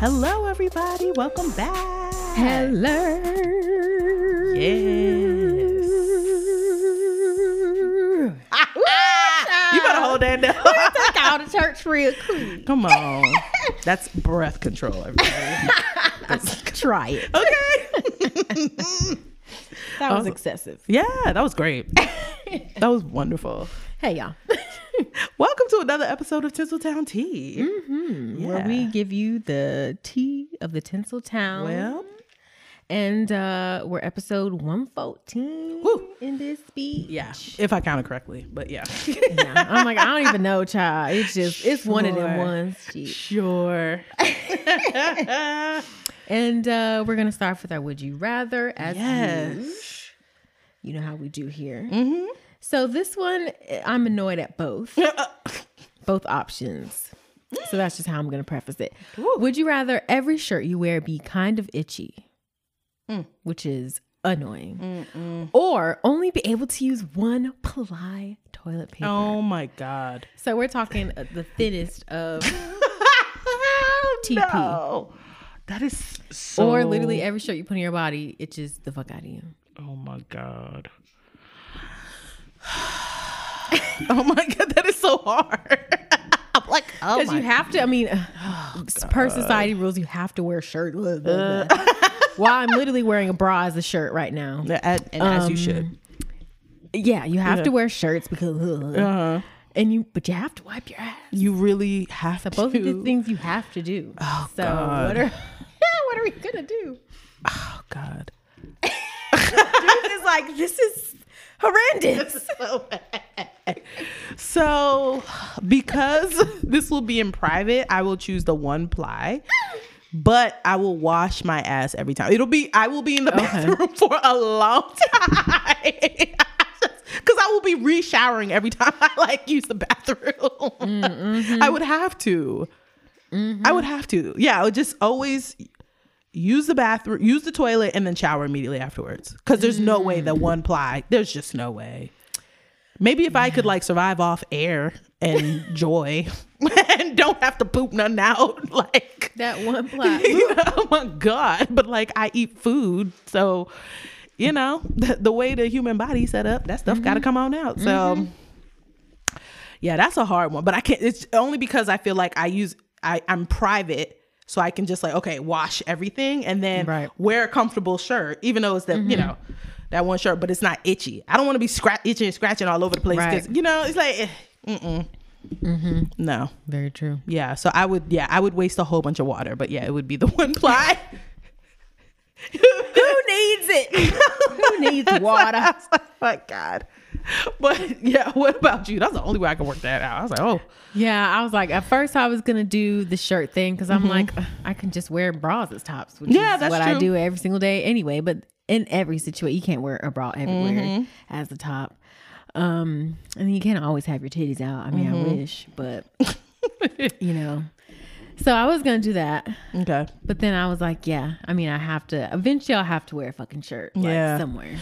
Hello, everybody. Welcome back. Hello. Yes. Ah, you better hold that down. Take out of church real quick. Come on. That's breath control, everybody. Try it. okay. That was Oh. excessive. Yeah, that was great. That was wonderful. Hey y'all. To another episode of Tinseltown Tea. Where we give you the tea of the Tinsel Town. Well, and uh we're episode 114 Woo. in this speech. yeah, if I counted correctly, but yeah. Yeah. I'm like, I don't even know, child. It's just it's one of them ones. Shit. Sure. And uh we're gonna start with our would you rather as yes. You know how we do here. Mm-hmm. So this one, I'm annoyed at both, both options. So that's just how I'm going to preface it. Would you rather every shirt you wear be kind of itchy, Mm. which is annoying, or only be able to use one ply toilet paper? Oh my God. So we're talking uh, the thinnest of, TP. No. That is so. or literally every shirt you put on your body itches the fuck out of you. Oh my God. oh my God. That is so hard. Oh Because you have to, I mean, per society rules, you have to wear a shirt. Blah, blah, blah. While I'm literally wearing a bra as a shirt right now. And, and as you Um, should. Yeah, you have Yeah. to wear shirts because, Uh-huh. and you, but you have to wipe your ass. You really have So to. both of the things you have to do. Oh, so God. what are, what are we gonna do? Oh God. It's like this is horrendous. This is so bad. So, because this will be in private, I will choose the one ply. But I will wash my ass every time. It'll be I will be in the bathroom for a long time. Cause I will be re-showering every time I like use the bathroom. Mm, mm-hmm. I would have to. Mm-hmm. I would have to. Yeah, I would just always use the bathroom, use the toilet, and then shower immediately afterwards. Because there's no way that mm. one ply. There's just no way. Maybe if I could like survive off air and joy, and don't have to poop nothing out, like That one plot. you know, oh my god. But like I eat food, so you know the, the way the human body set up, that stuff got to mm-hmm. come on out. So mm-hmm. yeah, that's a hard one. But I can't. It's only because I feel like I use I I'm private, so I can just like okay, wash everything and then Right. wear a comfortable shirt, even though it's the you mm-hmm. know that one shirt, but it's not itchy. I don't want to be scratch itching and scratching all over the place because Right. you know it's like eh, mm-mm. no. Very true. Yeah, so I would yeah, I would waste a whole bunch of water, but yeah, it would be the one ply. Who needs it? Who needs water? I was like, oh my God. But yeah, what about you? That's the only way I can work that out. I was like, oh, Yeah, I was like, at first I was gonna do the shirt thing because I'm like, I can just wear bras as tops, which Mm-hmm. Yeah, is that's what I do every single day anyway. But in every situation, you can't wear a bra everywhere Mm-hmm. as a top. Um, and you can't always have your titties out. I mean, Mm-hmm. I wish, but you know. So I was gonna do that, okay. but then I was like, yeah, I mean, I have to. Eventually, I'll have to wear a fucking shirt, like, Yeah. somewhere.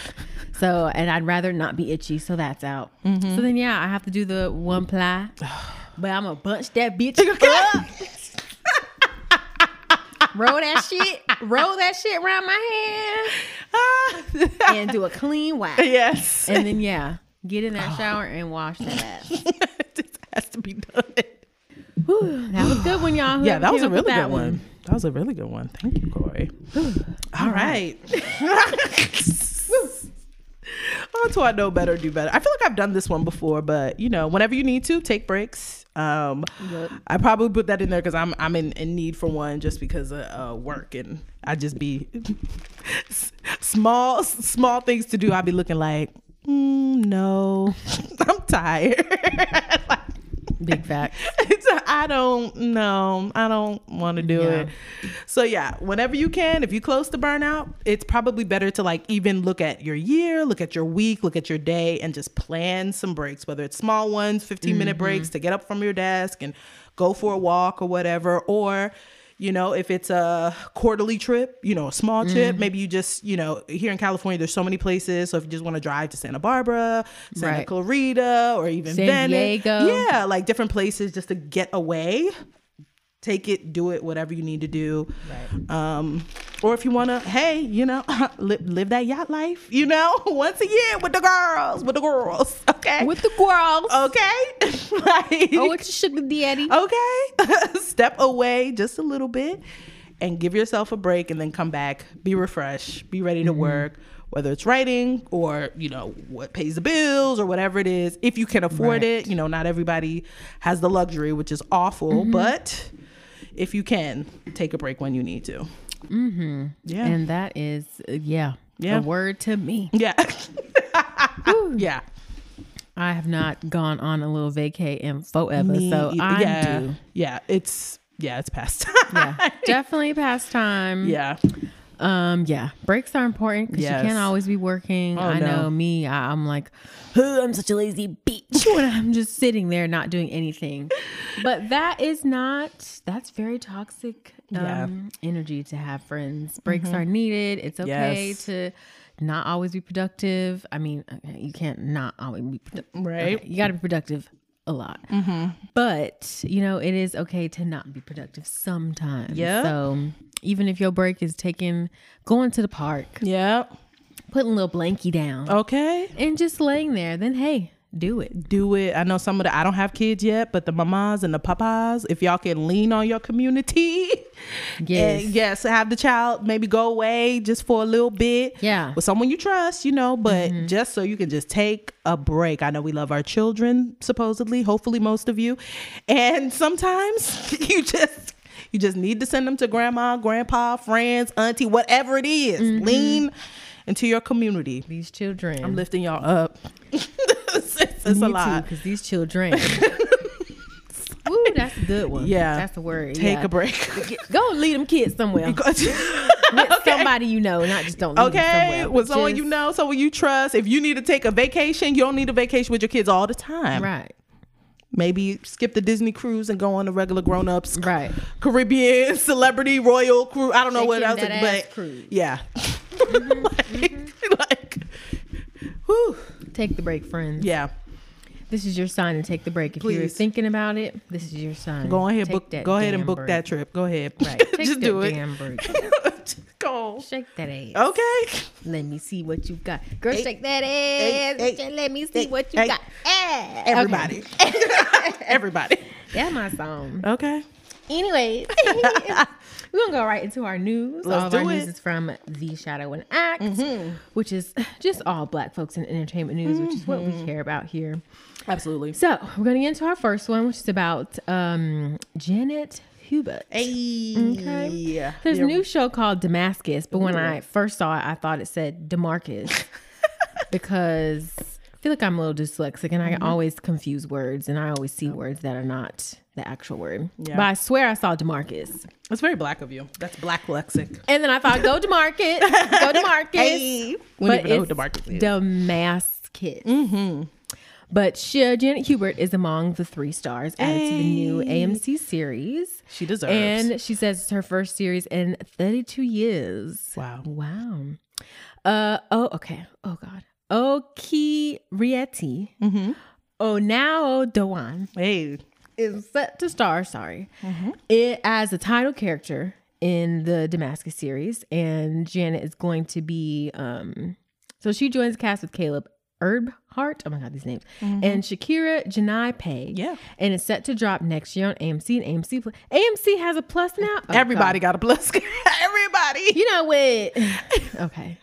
So, and I'd rather not be itchy, so that's out. Mm-hmm. So then, yeah, I have to do the one ply, but I'm gonna bunch that bitch up. roll that shit, roll that shit around my hand, and do a clean wipe. yes. And then, yeah, get in that shower and wash that ass. it just has to be done. Whew, that was good one, y'all. Yeah, that was a really good one. That was a really good one. Thank you, Corey. All right. On to I know better, do better. I feel like I've done this one before, but you know, whenever you need to, take breaks. Um, Yep. I probably put that in there because I'm I'm in, in need for one just because of uh, work and I just be small small things to do. I'll be looking like, mm, no, I'm tired. Big fact. It's a, I don't know. I don't want to do Yeah. it. So yeah, whenever you can, if you close to burnout, it's probably better to like even look at your year, look at your week, look at your day, and just plan some breaks. Whether it's small ones, 15 minute breaks mm-hmm. to get up from your desk and go for a walk or whatever, or you know, if it's a quarterly trip, you know, a small trip, mm-hmm. maybe you just, you know, here in California, there's so many places. So if you just want to drive to Santa Barbara, Santa Right. Clarita, or even San Venice, Diego. yeah, like different places just to get away. Take it, do it, whatever you need to do. Right. Um, or if you want to, hey, you know, live, live that yacht life, you know, once a year with the girls, with the girls, okay, With the girls. okay, like, Oh, it's your sugar daddy. okay, step away just a little bit and give yourself a break, and then come back, be refreshed, be ready to work. Whether it's writing or you know what pays the bills or whatever it is, if you can afford Right. it, you know not everybody has the luxury, which is awful. But if you can, take a break when you need to. Mm-hmm. Yeah. And that is, uh, yeah, Yeah. a word to me. Yeah. yeah. I have not gone on a little vacay in forever, Me so. I yeah. do. Yeah. It's yeah, it's past time. Yeah, definitely past time. yeah. Um, yeah, breaks are important because Yes. you can't always be working. Oh, I no. know me. I, I'm like, oh, I'm such a lazy bitch when I'm just sitting there not doing anything. But that is not. That's very toxic Yeah. um, energy to have. Friends, breaks are needed. It's okay Yes. to not always be productive. I mean, okay, you can't not always be productive. Right. you got to be productive a lot. Mm-hmm. But, you know, it is okay to not be productive sometimes. Yeah. So even if your break is taking, going to the park, Yeah. putting a little blankie down Okay. and just laying there, then hey, do it. Do it. I know some of the I don't have kids yet, but the mamas and the papas, if y'all can lean on your community. Yes. yes, have the child maybe go away just for a little bit. Yeah. With someone you trust, you know, but mm-hmm. just so you can just take a break. I know we love our children, supposedly, hopefully most of you. And sometimes you just you just need to send them to grandma, grandpa, friends, auntie, whatever it is. Mm-hmm. Lean into your community. These children. I'm lifting y'all up. it's it's a lot. because these children. Ooh, that's a good one. Yeah. that's the word. Take yeah. a break. Go lead them kids somewhere. With somebody you know, not just don't. Leave Okay, with someone you know, someone you trust. If you need to take a vacation, you don't need a vacation with your kids all the time. Right. Maybe skip the Disney cruise and go on a regular grown ups Right. Caribbean celebrity royal cruise. I don't know what else, but cruise. yeah, mm-hmm, like, mm-hmm. like, whew, Take the break, friends. yeah. This is your sign to take the break. If you're thinking about it, this is your sign. Go ahead, Take book. that Go ahead and book break. that trip. Go ahead. Right. Take Just do it. damn break. go. Shake that ass. Okay. Let me see what you got. Girl, Hey, shake that ass. hey, hey, let me see what you got. Eh, Everybody. okay. Everybody. That's my song. Okay. Anyway, we're gonna go right into our news. Let's all of our do news is from The Shadow and Act, which is just all black folks in entertainment news, which is what we care about here. Absolutely. So we're gonna get into our first one, which is about um, Janet Hubert. Hey. Okay. There's a new show called Damascus, but when I first saw it, I thought it said Demarcus because feel like I'm a little dyslexic and I Mm-hmm. always confuse words and I always see words that are not the actual word. Yeah. But I swear I saw Demarcus. It's very black of you. That's black lexic. And then I thought, go Demarcus, go Demarcus. Hey. We don't even know who DeMarcus is. Damascus. Mm-hmm. But she, Janet Hubert is among the three stars added to the new AMC series. She deserves. And she says it's her first series in 32 years. wow. Wow. Uh oh, okay. Oh God. Oki Rieti. Mm-hmm. Onaodowan Hey. is set to star, sorry, it as a title character in the Damascus series. And Janet is going to be um so she joins the cast with Caleb Eberhardt. Oh my god, these names. And Shakira Janai Paye. Yeah. And it's set to drop next year on AMC. And AMC AMC has a plus now. Oh, Everybody God. got a plus. Everybody. You know what? okay.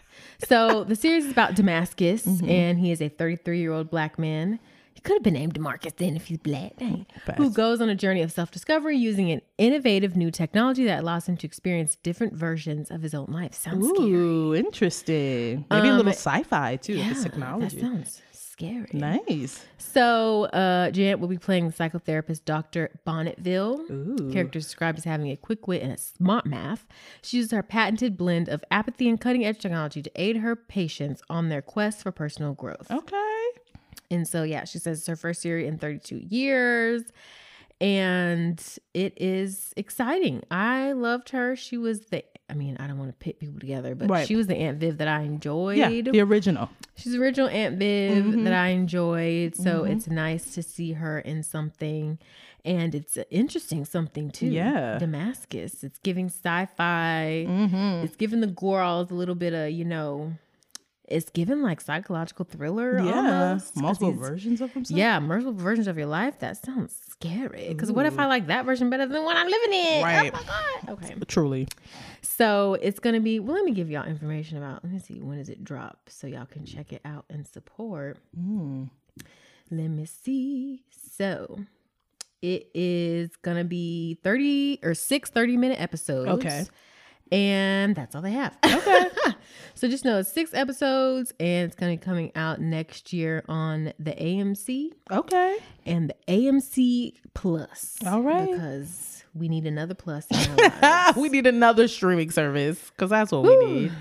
So the series is about Damascus, Mm-hmm. and he is a 33 year old black man. He could have been named Demarcus then if he's black. Dang. Who goes on a journey of self discovery using an innovative new technology that allows him to experience different versions of his own life. Sounds scary. Ooh, interesting. Maybe a Um, little sci-fi too. Yeah, this technology. That sounds scary. nice. So, uh, Janet will be playing the psychotherapist Dr. Bonnetville. Ooh. Character described as having a quick wit and a smart math. She uses her patented blend of apathy and cutting edge technology to aid her patients on their quest for personal growth. Okay. And so, yeah, she says it's her first series in 32 years. And it is exciting. I loved her. She was the, I mean, I don't want to pit people together, but Right. she was the Aunt Viv that I enjoyed. Yeah, the original. She's the original Aunt Viv Mm-hmm. that I enjoyed. So it's nice to see her in something. and it's interesting something too. Yeah. Damascus. It's giving sci-fi. Mm-hmm. It's giving the Gorals a little bit of you know. It's given like psychological thriller. Yeah, almost, multiple versions of himself. Yeah, multiple versions of your life. That sounds scary. Because what if I like that version better than what I'm living in? Right. Oh my god. Okay. truly. So it's gonna be. Well, let me give y'all information about. Let me see. When does it drop? So y'all can check it out and support. Mm. Let me see. So it is gonna be 30 or six 30 minute episodes. Okay. And that's all they have. Okay. so just know it's six episodes and it's gonna be coming out next year on the AMC Okay. and the AMC Plus. All right. Because we need another plus in our lives. we need another streaming service because that's what we need.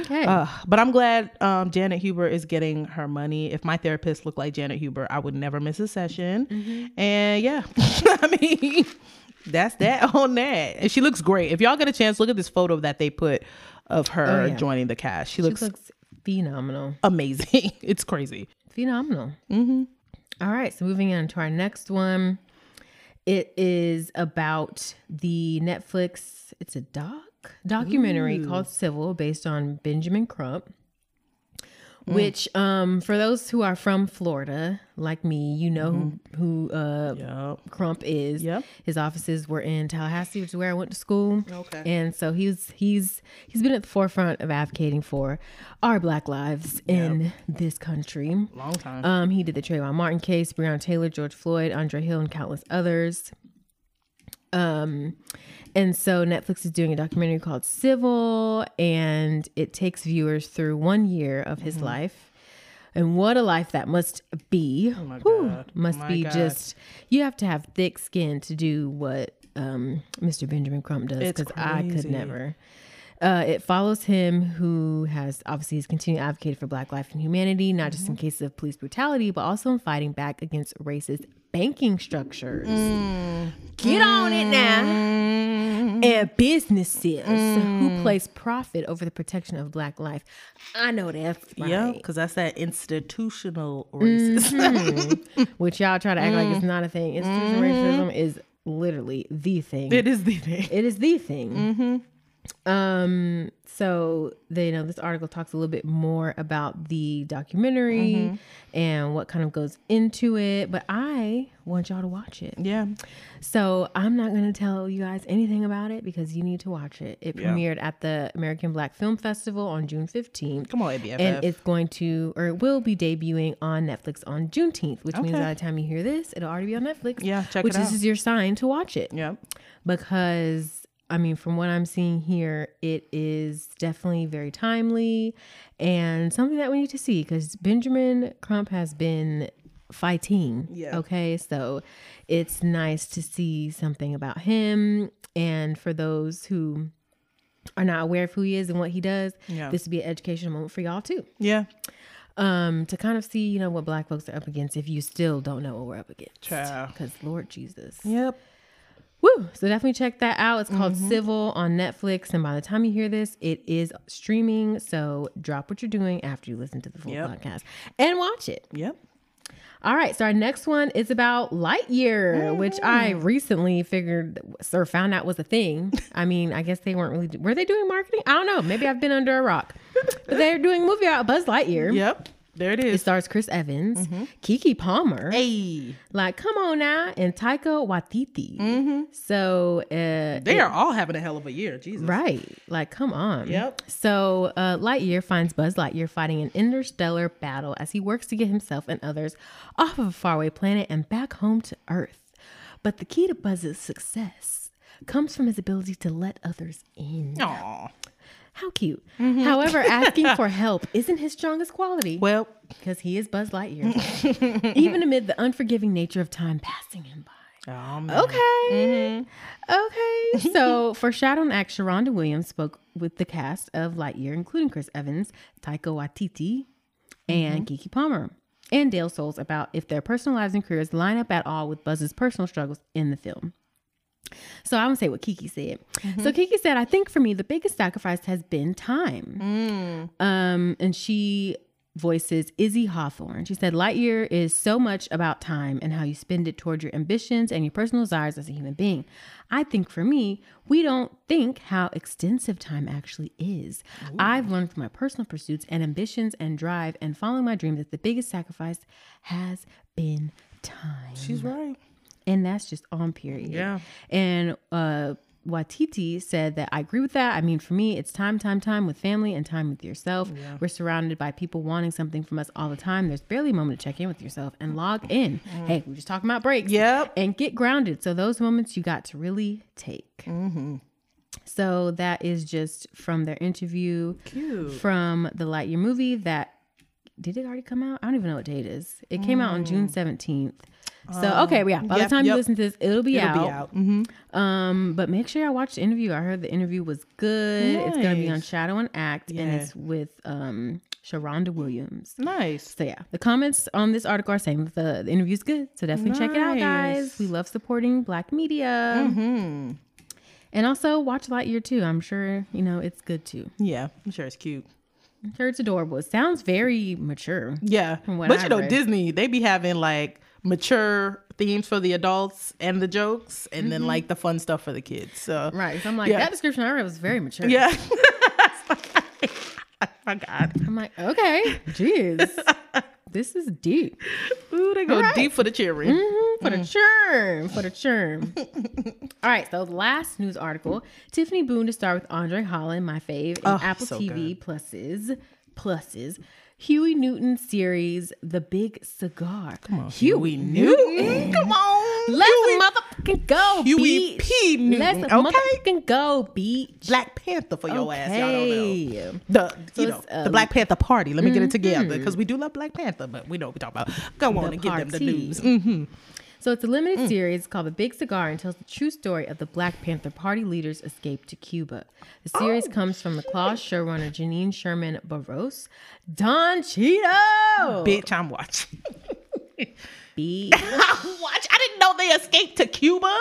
Okay. Uh, but I'm glad um, Janet Huber is getting her money. If my therapist looked like Janet Huber, I would never miss a session. Mm-hmm. And yeah, I mean, that's that on that. And she looks great. If y'all get a chance, look at this photo that they put of her Oh, yeah. joining the cast. She she looks, looks phenomenal. amazing. it's crazy. Phenomenal. Mm-hmm. All right, so moving on to our next one. It is about the Netflix, it's a doc documentary called Civil based on Benjamin Crump. Which um for those who are from Florida, like me, you know who, who uh Yep. Crump is. Yep. His offices were in Tallahassee, which is where I went to school. Okay. And so he's he's he's been at the forefront of advocating for our black lives in this country. Long time. Um, he did the Trayvon Martin case, Breonna Taylor, George Floyd, Andre Hill, and countless others. Um, and so Netflix is doing a documentary called Civil, and it takes viewers through one year of his life. And what a life that must be. oh my Whew, God. must My be God. just, you have to have thick skin to do what um, Mr. Benjamin Crump does because I could never. Uh, it follows him who has obviously he's continued advocated for black life and humanity, not just in Mm-hmm. cases of police brutality, but also in fighting back against racist banking structures. Mm. Get on it now. And businesses Mm. who place profit over the protection of black life. I know that's right. Yeah, because that's that institutional racism. Which y'all try to act like Mm. it's not a thing. Institutional racism is literally the thing. Mm-hmm. It is the thing. It is the thing. Mm-hmm. Um. So they you know this article talks a little bit more about the documentary Mm-hmm. and what kind of goes into it, but I want y'all to watch it. Yeah. So I'm not going to tell you guys anything about it because you need to watch it. It Yeah. premiered at the American Black Film Festival on June 15th. Come on, ABFF. And it's going to, or it will be debuting on Netflix on Juneteenth, which means by the time you hear this, it'll already be on Netflix. Yeah, check which it this out. is your sign to watch it yep. because I mean, from what I'm seeing here, it is definitely very timely and something that we need to see because Benjamin Crump has been fighting. Yeah. Okay. So it's nice to see something about him. And for those who are not aware of who he is and what he does, Yeah. this would be an educational moment for y'all too. Yeah. Um, to kind of see, you know, what black folks are up against if you still don't know what we're up against. Because Lord Jesus. Yep. Woo! So definitely check that out. It's called Mm-hmm. Civil on Netflix, and by the time you hear this, it is streaming. So drop what you're doing after you listen to the full Yep. podcast and watch it. Yep. All right. So our next one is about Lightyear, which I recently figured or found out was a thing. I mean, I guess they weren't really. Were they doing marketing? I don't know. Maybe I've been under a rock. But they're doing a movie about Buzz Lightyear. Yep. There it is. it stars Chris Evans, Keke Palmer. Hey. Like, come on now, and Taika Waititi. Mm-hmm. So uh, They it- are all having a hell of a year. Jesus. Right. Like, come on. Yep. So, uh, Lightyear finds Buzz Lightyear fighting an interstellar battle as he works to get himself and others off of a faraway planet and back home to Earth. But the key to Buzz's success comes from his ability to let others in. Aw. How cute. Mm-hmm. However, asking for help isn't his strongest quality Well, because he is Buzz Lightyear, even amid the unforgiving nature of time passing him by. oh. Okay. Mm-hmm. Okay. So for Shadow and Act, Sharonda Williams spoke with the cast of Lightyear, including Chris Evans, Taika Waititi, and mm-hmm. Keke Palmer, and Dale Soules about if their personal lives and careers line up at all with Buzz's personal struggles in the film. So I'm gonna say what Keke said. So Keke said, "I think for me, the biggest sacrifice has been time." Um, and she voices Izzy Hawthorne. She said, Lightyear is so much about time and how you spend it toward your ambitions and your personal desires as a human being. I think for me, we don't think how extensive time actually is. I've learned from my personal pursuits and ambitions and drive and following my dreams that the biggest sacrifice has been time. She's right. And that's just on period. Yeah. And uh Waititi said that I agree with that. I mean, for me, it's time, time, time with family and time with yourself. We're surrounded by people wanting something from us all the time. There's barely a moment to check in with yourself and log in. Mm-hmm. Hey, we're just talking about breaks. Yep. And get grounded. So those moments you got to really take. Mm-hmm. So that is just from their interview Cute. from the Lightyear movie that did it already come out? I don't even know what date it is. It came out on mm. June 17th. So okay, yeah. By yep, the time you listen to this, it'll be It'll out. be out. hmm Um, but make sure I watch the interview. I heard the interview was good. It's gonna be on Shadow and Act, and it's with um Sharonda Williams. Nice. So yeah, the comments on this article are saying that the, the interview's good. So definitely check it out, guys. We love supporting Black media, Hmm. and also watch Lightyear too. I'm sure you know it's good too. Yeah, I'm sure it's cute. I'm sure it's adorable. It sounds very mature. Yeah, but I you know read. Disney, they be having like mature themes for the adults and the jokes, and then like the fun stuff for the kids. So Right. So I'm like, Yeah. that description I read was very mature. yeah. My God, I'm like, okay, jeez, this is deep. Ooh, they go right. deep for the children. Mhm, For the churn, for the churn. All right, so the last news article: Tiffany Boone to star with Andre Holland, my fave, in Oh, Apple so TV pluses, pluses. Huey Newton series, The Big Cigar. Come on, Huey Newton. Come on, Let's Huey- motherfucking go, Huey beach. P. Newton, Let's okay? motherfucking go, beach. Black Panther for your ass. Y'all don't know. Okay. The you know uh, the Black Panther Party. Let me get it together because we do love Black Panther, but we know what we're talking about. Go on and give them the party. news. hmm So it's a limited Mm. series called The Big Cigar and tells the true story of the Black Panther Party leader's escape to Cuba. The series Oh, comes from the Claws showrunner Janine Sherman Barrois, Don Cheeto, Bitch, I'm watching. Watch. I didn't know they escaped to Cuba.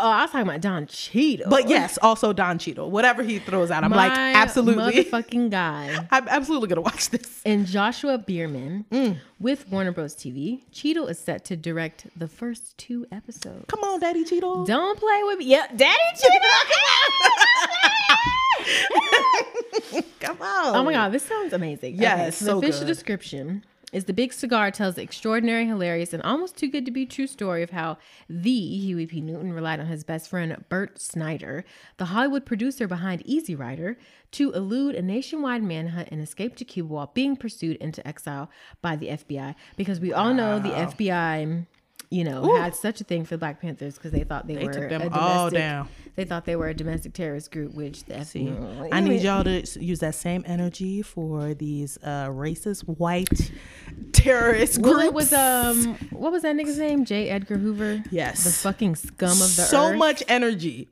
Oh, I was talking about Don Cheeto. But yes, also Don Cheadle. Whatever he throws out, I'm like, absolutely. motherfucking guy. I'm absolutely gonna watch this. And Joshua Bearman Mm. with Warner Bros. TV. Cheeto is set to direct the first two episodes. Come on, Daddy Cheadle. Don't play with me. Yep, Daddy Cheeto. Come on. Oh my god, this sounds amazing. Yes, so, so the official description is the big cigar tells the extraordinary, hilarious, and almost too good to be true story of how the Huey P. Newton relied on his best friend Bert Schneider, the Hollywood producer behind Easy Rider, to elude a nationwide manhunt and escape to Cuba while being pursued into exile by the FBI. Because we all know the FBI. You know, had such a thing for the Black Panthers because they thought they, They were took them all down. They thought they were a domestic terrorist group, which the FBI. I need y'all to use that same energy for these uh, racist white terrorist groups. Well, it was um, what was that nigga's name? J. Edgar Hoover. Yes. the fucking scum of the so earth. So much energy.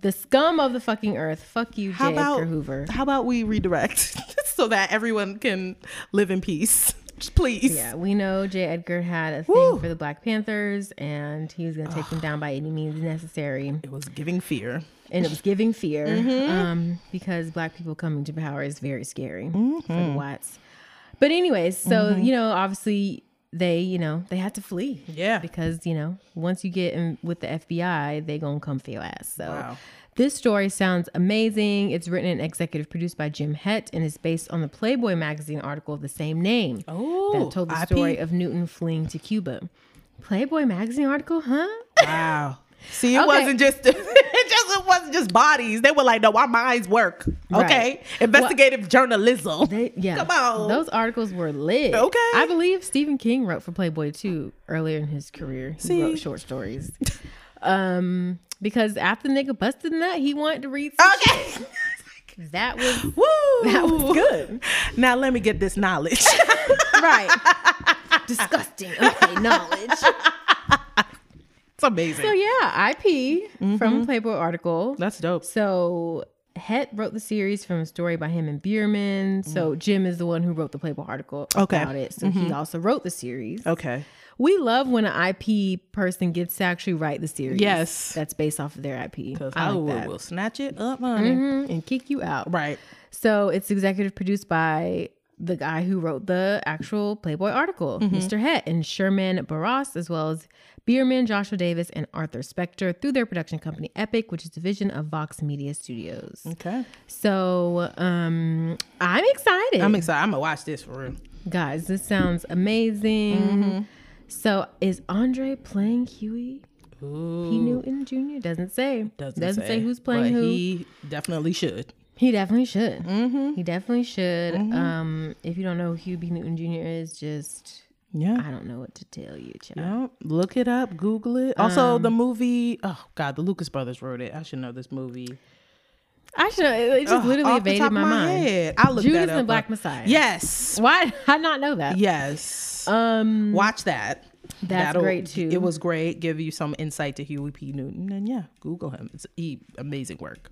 the scum of the fucking earth. Fuck you, J. How about Edgar Hoover. how about we redirect so that everyone can live in peace, Just please. Yeah, we know J. Edgar had a thing Woo. for the Black Panthers, and he was gonna take them down by any means necessary, It was giving fear. and it was giving fear, Mm-hmm. um, because Black people coming to power is very scary for Mm-hmm. the whites. But anyways, so you know, obviously they, you know, they had to flee. Yeah. because you know once you get in with the FBI, they gonna come for your ass. So Wow. This story sounds amazing. It's written and executive produced by Jim Hecht and is based on the Playboy magazine article of the same name Oh, that told the IP. story of Newton fleeing to Cuba. Playboy magazine article, huh? Wow. See, it Okay. wasn't just it just it wasn't just bodies. They were like, no, our minds work. Okay, Right. investigative journalism. They, yeah, Come on. Those articles were lit. Okay. I believe Stephen King wrote for Playboy too earlier in his career. He See? wrote short stories. um, because after the nigga busted that, he wanted to read. Some okay. That was Woo. that was good. Now let me get this knowledge. right. Disgusting. Okay, knowledge. it's amazing. So yeah, IP Mm-hmm. from Playboy article. That's dope. So Hecht wrote the series from a story by him and Bearman. So Jim is the one who wrote the Playboy article Mm. Okay. Mm-hmm. about it. So he also wrote the series. Okay. We love when an IP person gets to actually write the series. Yes. That's based off of their IP. Because I I like will, will snatch it up, honey. Mhm, And kick you out. Right. So it's executive produced by the guy who wrote the actual Playboy article, Mm-hmm. Mr. Hecht, and Sherman Barrois, as well as Bearman, Joshua Davis, and Arthur Spector through their production company Epic, which is a division of Vox Media Studios. Okay. So um, I'm excited. I'm excited. I'm gonna watch this for real. Guys, this sounds amazing. Mm-hmm. So is Andre playing Huey P. Newton Jr.? Doesn't say. doesn't, say. who's playing but who. He definitely should. He definitely should. Mm-hmm. He definitely should. Um, if you don't know who Hugh B. Newton Jr. is, just Yeah. I don't know what to tell you, child. Yeah, look it up, Google it. Also, the movie. Oh God, the Lucas brothers wrote it. I should know this movie. I should. It just literally off the evaded top of my, mind. head. I'll look Judas that up. and Black Messiah. Yes, Why did I not know that? yes. Um, Watch that. That's That'll- great, too. It was great. Give you some insight to Huey P. Newton, and yeah, Google him. It's he, amazing work.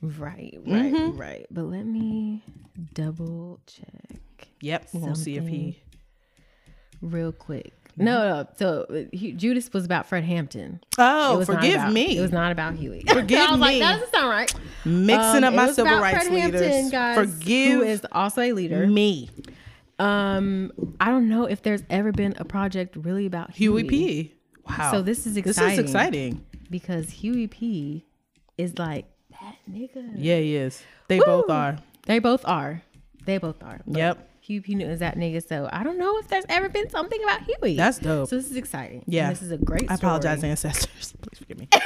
right, right, Mm-hmm. right. But let me double check Yep, we'll see if he. real quick. No, no. So uh, Hugh- Judas was about Fred Hampton. Oh, forgive about- me. It was not about Huey. Forgive I was like, me. that doesn't sound right. Mixing Um, up my civil rights Fred leaders. Hampton, guys, forgive who is also a leader. me, Um, I don't know if there's ever been a project really about Huey, Huey P. Wow. So this is exciting. This is exciting. because Huey P is like that nigga. Yeah, he is. They both are. They both are. They both are. But Yep. Huey P Newton is that nigga. So I don't know if there's ever been something about Huey. That's dope. so this is exciting. Yeah. And this is a great. I apologize, ancestors. Please forgive me.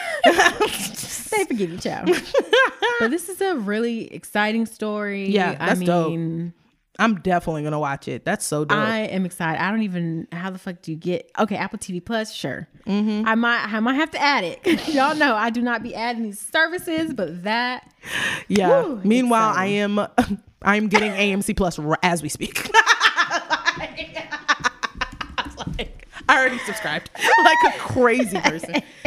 They forgive you, child. but this is a really exciting story. Yeah, that's I dope. mean, I'm definitely gonna watch it. That's so dope. I am excited. I don't even how the fuck do you get okay Apple TV Plus? Sure, Mm-hmm. I might I might have to add it. Y'all know I do not be adding these services, but that yeah. Woo, Meanwhile, I am I'm getting AMC Plus r- as we speak. I like, I already subscribed like a crazy person.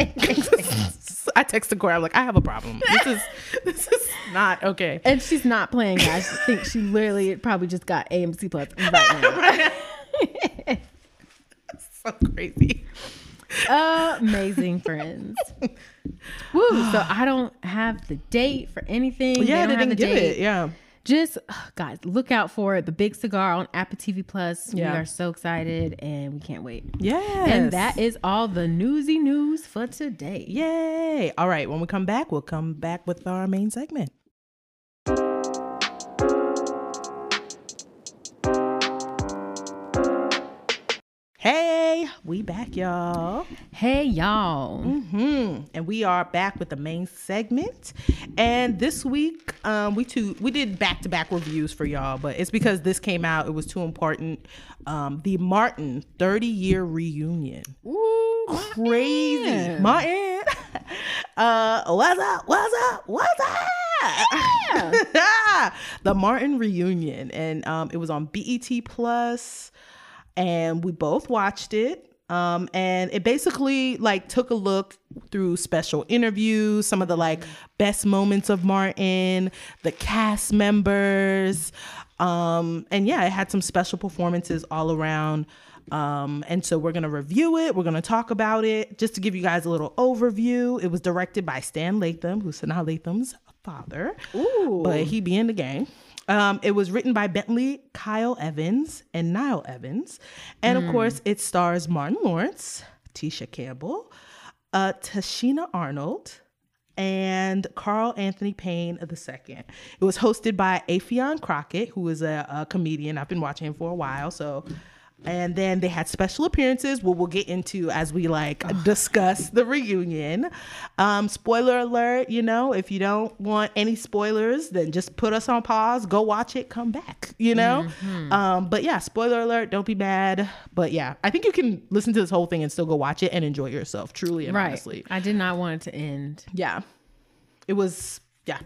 I texted Corey. I'm like, I have a problem. This is this is not okay. and she's not playing. Guys, I think she literally probably just got AMC Plus right now. So crazy. Amazing friends. Woo! So I don't have the date for anything. Yeah, they they didn't give date. it. Yeah. Just guys look out for it the big cigar on apple tv plus Yeah. we are so excited and we can't wait Yes. and that is all the newsy news for today Yay. All right. When we come back, we'll come back with our main segment. We back, y'all. hey y'all hmm And we are back with the main segment. And this week, um, we two we did back to back reviews for y'all, but it's because this came out. It was too important. Um, the Martin 30 year reunion. Ooh, Crazy, man. Martin. uh, what's up? What's up? What's up? the Martin reunion, and um, it was on BET Plus, and we both watched it. Um, and it basically like took a look through special interviews, some of the like best moments of Martin, the cast members, um, and yeah, it had some special performances all around. Um, and so we're gonna review it. We're gonna talk about it. Just to give you guys a little overview, it was directed by Stan Lathan, who's Sanaa Lathan's father. Ooh. But he be in the game. Um, it was written by Bentley Kyle Evans and Niall Evans. And of course, it stars Martin Lawrence, Tisha Campbell, uh, Tichina Arnold, and Carl Anthony Payne II. It was hosted by Affion Crockett, who is a, a comedian. I've been watching him for a while. So, and then they had special appearances, what we'll get into as we like discuss the reunion. Um, spoiler alert, you know, if you don't want any spoilers, then just put us on pause, go watch it, come back, you know? Um, but yeah, spoiler alert, don't be mad. But yeah, I think you can listen to this whole thing and still go watch it and enjoy yourself, truly and right. honestly. I did not want it to end. Yeah. It was yeah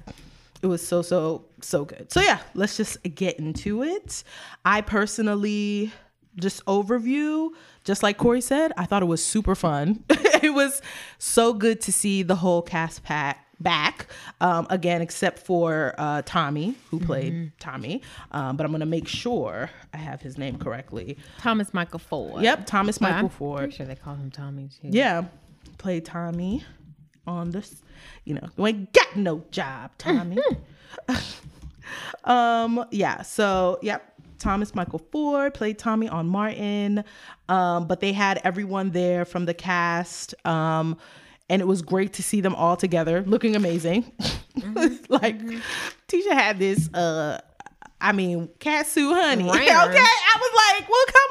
it was so so so good. So yeah let's just get into it. I personally just overview just like corey said i thought it was super fun it was so good to see the whole cast pack back um, again except for uh, tommy who played tommy um, but i'm gonna make sure i have his name correctly thomas michael ford yep thomas michael I'm ford pretty sure they call him tommy too yeah, play Tommy on this. You know, you ain't got no job, Tommy. um, yeah. So, yep. Thomas Michael Ford played Tommy on Martin. Um, but they had everyone there from the cast. Um, and it was great to see them all together looking amazing. like Tisha had this uh I mean, Katsu honey. Okay. I was like, well, come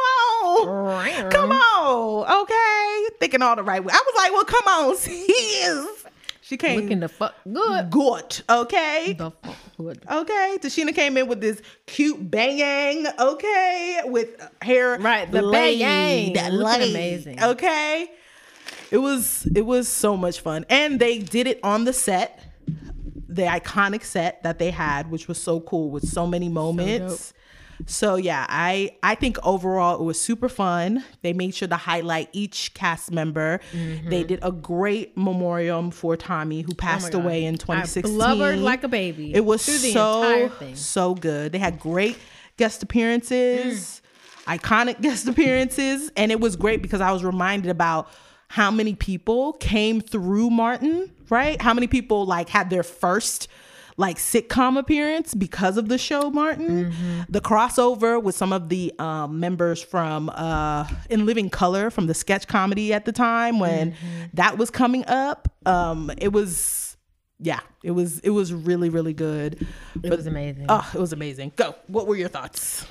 on. Come on. Okay. Thinking all the right way. I was like, well, come on, sis. She came Looking the fuck good. good. Okay. The fuck good. Okay. Tichina came in with this cute bang, okay, with hair Right, the bang. Looking laid, amazing. Okay. It was it was so much fun. And they did it on the set. The iconic set that they had, which was so cool with so many moments. So, yeah, I I think overall it was super fun. They made sure to highlight each cast member. Mm-hmm. They did a great memoriam for Tommy who passed Oh away in 2016. I 2016. blubbered like a baby. It was so so good. They had great guest appearances, Mm. iconic guest appearances, and it was great because I was reminded about how many people came through Martin, right? How many people like had their first like sitcom appearance because of the show Martin. Mm-hmm. The crossover with some of the um, members from uh, In Living Color from the sketch comedy at the time when Mm-hmm. that was coming up. Um, it was yeah, it was it was really really good. It was amazing. Oh, it was amazing. Go. What were your thoughts?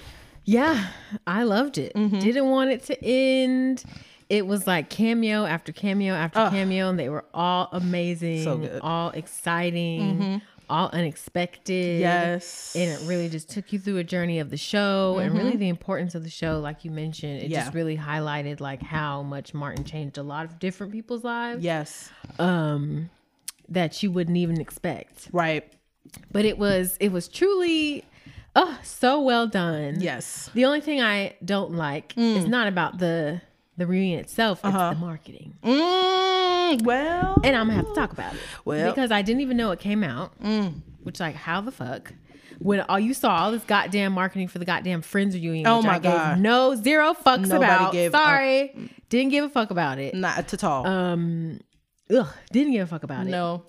Yeah, I loved it. Mm-hmm. Didn't want it to end. It was like cameo after cameo after Ugh. cameo, and they were all amazing, So good. Mm-hmm. all exciting, all unexpected. Yes. And it really just took you through a journey of the show and really the importance of the show, like you mentioned. It Mm-hmm. Yeah. just really highlighted like how much Martin changed a lot of different people's lives Yes. um, that you wouldn't even expect. Right. But it was it was truly oh so well done. Yes. The only thing I don't like is not about the the reunion itself, it's Uh-huh. the marketing. Mm, well. And I'm gonna have to talk about it. Well. because I didn't even know it came out. Which like how the fuck? When all you saw all this goddamn marketing for the goddamn Friends reunion, Oh which my I gave God. no zero fucks Nobody about. gave a- Sorry, didn't give a fuck about it. not at all. Um, ugh, didn't give a fuck about it. no.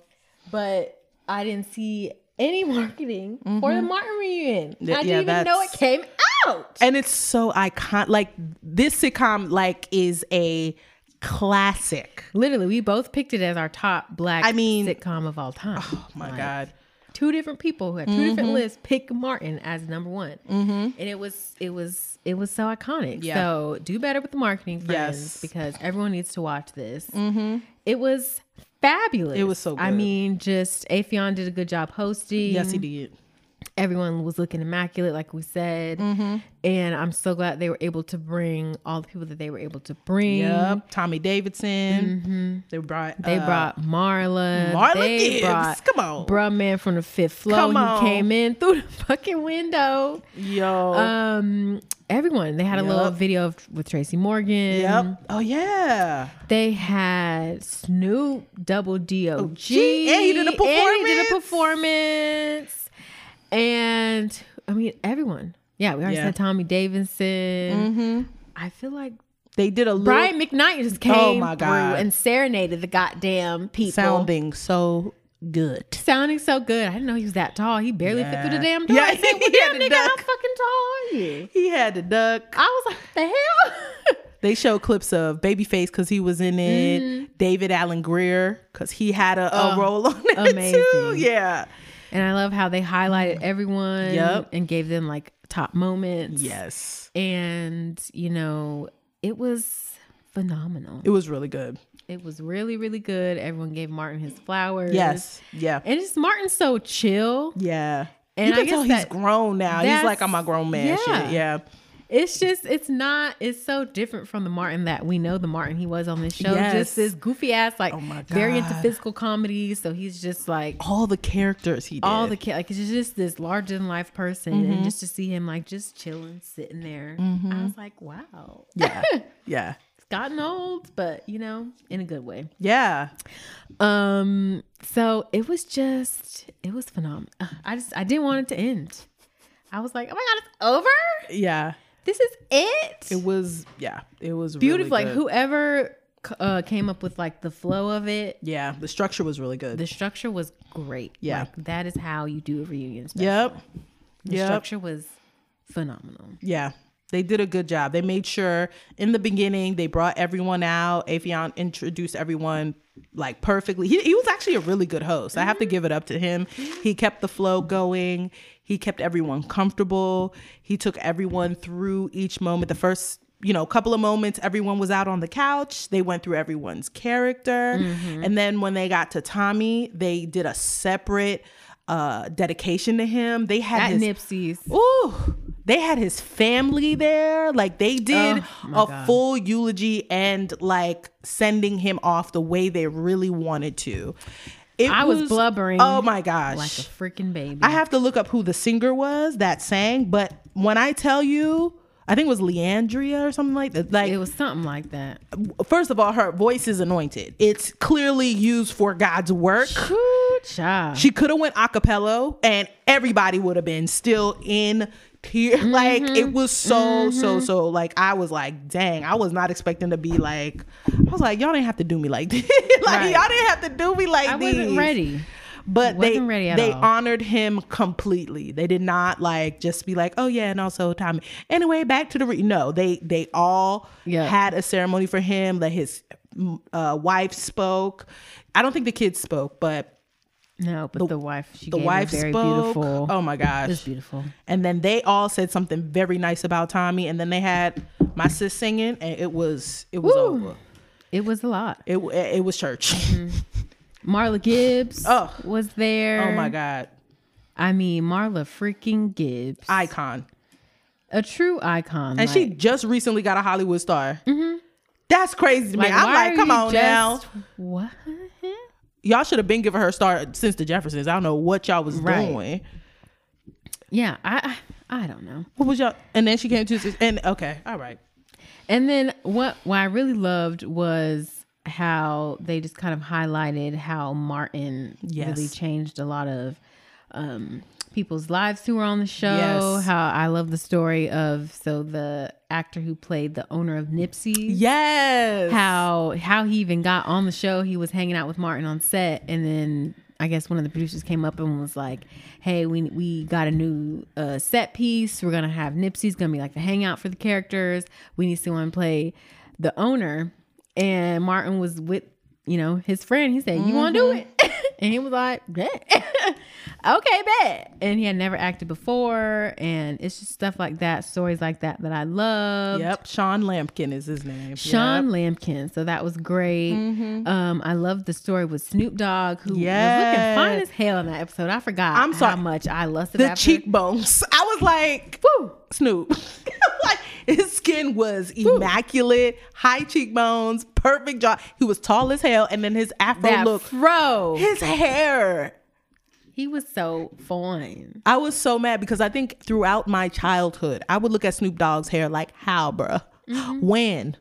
but I didn't see any marketing for the Martin reunion. Mm-hmm. I didn't yeah, even know it came out. And it's so iconic. Like this sitcom, like is a classic. Literally, we both picked it as our top black I mean- sitcom of all time. Oh my Like, god. Two different people who had 2 different Mm-hmm. lists pick Martin as number one, and it was it was it was so iconic. Yeah. So do better with the marketing, friends, Yes. because everyone needs to watch this. It was fabulous. It was so I mean, just Affion did a good job hosting. Yes, he did. Everyone was looking immaculate, like we said. Mm-hmm. And I'm so glad they were able to bring all the people that they were able to bring. Yep. Tommy Davidson. They brought. Mm-hmm. They uh, brought Marla. Marla they Gibbs. Brought Come on. Bruh man from the fifth floor Come on. came in through the fucking window. Yo. Um, everyone. They had a little video of, with Tracy Morgan. yep. Oh yeah. They had Snoop Double D O G, gee, and he did a And he did a performance. And I mean, everyone. Yeah, we already Yeah. Mm-hmm. said Tommy Davidson. I feel like They did a little Brian McKnight just came Oh, my through God. and serenaded the goddamn people. sounding so good. Sounding so good. I didn't know he was that tall. He barely fit through the damn door. Yeah, I said, well, damn nigga, how duck. fucking tall are you? He had to duck. I was like, the hell? They show clips of Babyface because he was in it. Mm-hmm. David Alan Grier because he had a, a Oh, role on it too. amazing. Yeah. And I love how they highlighted everyone Yep. and gave them like top moments. Yes. And, you know, it was phenomenal. It was really good. It was really, really good. Everyone gave Martin his flowers. Yes. Yeah. And just Martin's so chill. Yeah. And you I can guess tell he's grown now. He's like, I'm a grown man yeah. shit. Yeah. It's just, it's not, it's so different from the Martin that we know the Martin he was on this show. Yes. Just this goofy ass, like Oh my very into physical comedy. So he's just like All the characters he did. all the like it's just this larger than life person. Mm-hmm. And just to see him like just chilling, sitting there, I was like, wow. Yeah. Yeah. It's gotten old, but you know, in a good way. Yeah. Um, so it was just, it was phenomenal. I just, I didn't want it to end. I was like, oh my god, it's over. Yeah. This is it. It was yeah. It was Beautiful. Really like whoever uh, came up with like the flow of it, Yeah. The structure was really good. the structure was great. Yeah. like, that is how you do a reunion. Special. yep. The Yep. structure was phenomenal. Yeah. They did a good job. They made sure in the beginning they brought everyone out. Affion introduced everyone like perfectly. He, he was actually a really good host. I have to give it up to him. He kept the flow going. He kept everyone comfortable. He took everyone through each moment. The first, you know, couple of moments, everyone was out on the couch. They went through everyone's character. And then when they got to Tommy, they did a separate uh dedication to him. They had At his Nipsey's. Ooh, they had his family there. Like they did Oh, a God. full eulogy and like sending him off the way they really wanted to. It I was blubbering Oh my gosh. Like a freaking baby. I have to look up who the singer was that sang, but when I tell you, I think it was Leandria or something like that. Like it was something like that. first of all, her voice is anointed. It's clearly used for God's work. Child. She could have went acapello and everybody would have been still in tear. Like it was so, so, so like I was like, dang, I was not expecting to be like I was like, y'all didn't have to do me like this. like Right. y'all didn't have to do me like I this. wasn't ready. But they they all. honored him completely. They did not like just be like, oh yeah, and also Tommy. Anyway, back to the re-. no. They they all Yeah. had a ceremony for him. That his uh, wife spoke. I don't think the kids spoke, but No, but the, wife, she the gave wife very spoke. beautiful. Oh my gosh, it was beautiful. and then they all said something very nice about Tommy. And then they had my sis singing, and it was it was Woo. over. It was a lot. It it was church. Mm-hmm. Marla Gibbs Oh. was there. oh my god, I mean, Marla freaking Gibbs, icon. a true icon. And she just recently got a Hollywood star. Mm-hmm. That's crazy to me. like, I'm like, come on now. What? Y'all should have been giving her a star since the Jeffersons. I don't know what y'all was Right. doing. Yeah, I, I I don't know. What was y'all? And then she came to and okay, all right. And then what what I really loved was how they just kind of highlighted how Martin Yes. really changed a lot of um, people's lives who were on the show. Yes. How I love the story of so the actor who played the owner of Nipsey. Yes. How how he even got on the show. He was hanging out with Martin on set, and then I guess one of the producers came up and was like, "Hey, we we got a new uh, set piece. We're gonna have Nipsey's gonna be like the hangout for the characters. We need someone to play the owner." And Martin was with you know his friend. He said, "You want to do it?" and he was like, "Bet." okay, bet. And he had never acted before, and it's just stuff like that, stories like that that I love. Yep. Sean Lampkin is his name. Sean Yep. Lampkin. So that was great. Um, I love the story with Snoop Dogg, who was looking fine as hell in that episode. I forgot I'm sorry. how much I lusted The after. cheekbones. I was like, Woo! Snoop. like his skin was immaculate, high cheekbones, perfect jaw. He was tall as hell, and then his afro That look, fro. his hair. He was so fun. I was so mad because I think throughout my childhood, I would look at Snoop Dogg's hair like, how, bruh? Mm-hmm. When?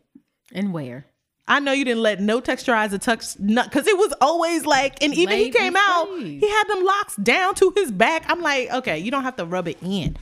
And where? I know you didn't let no texturizer touch because it was always like, and even he came and out, he had them locks down to his back. I'm like, okay, you don't have to rub it in.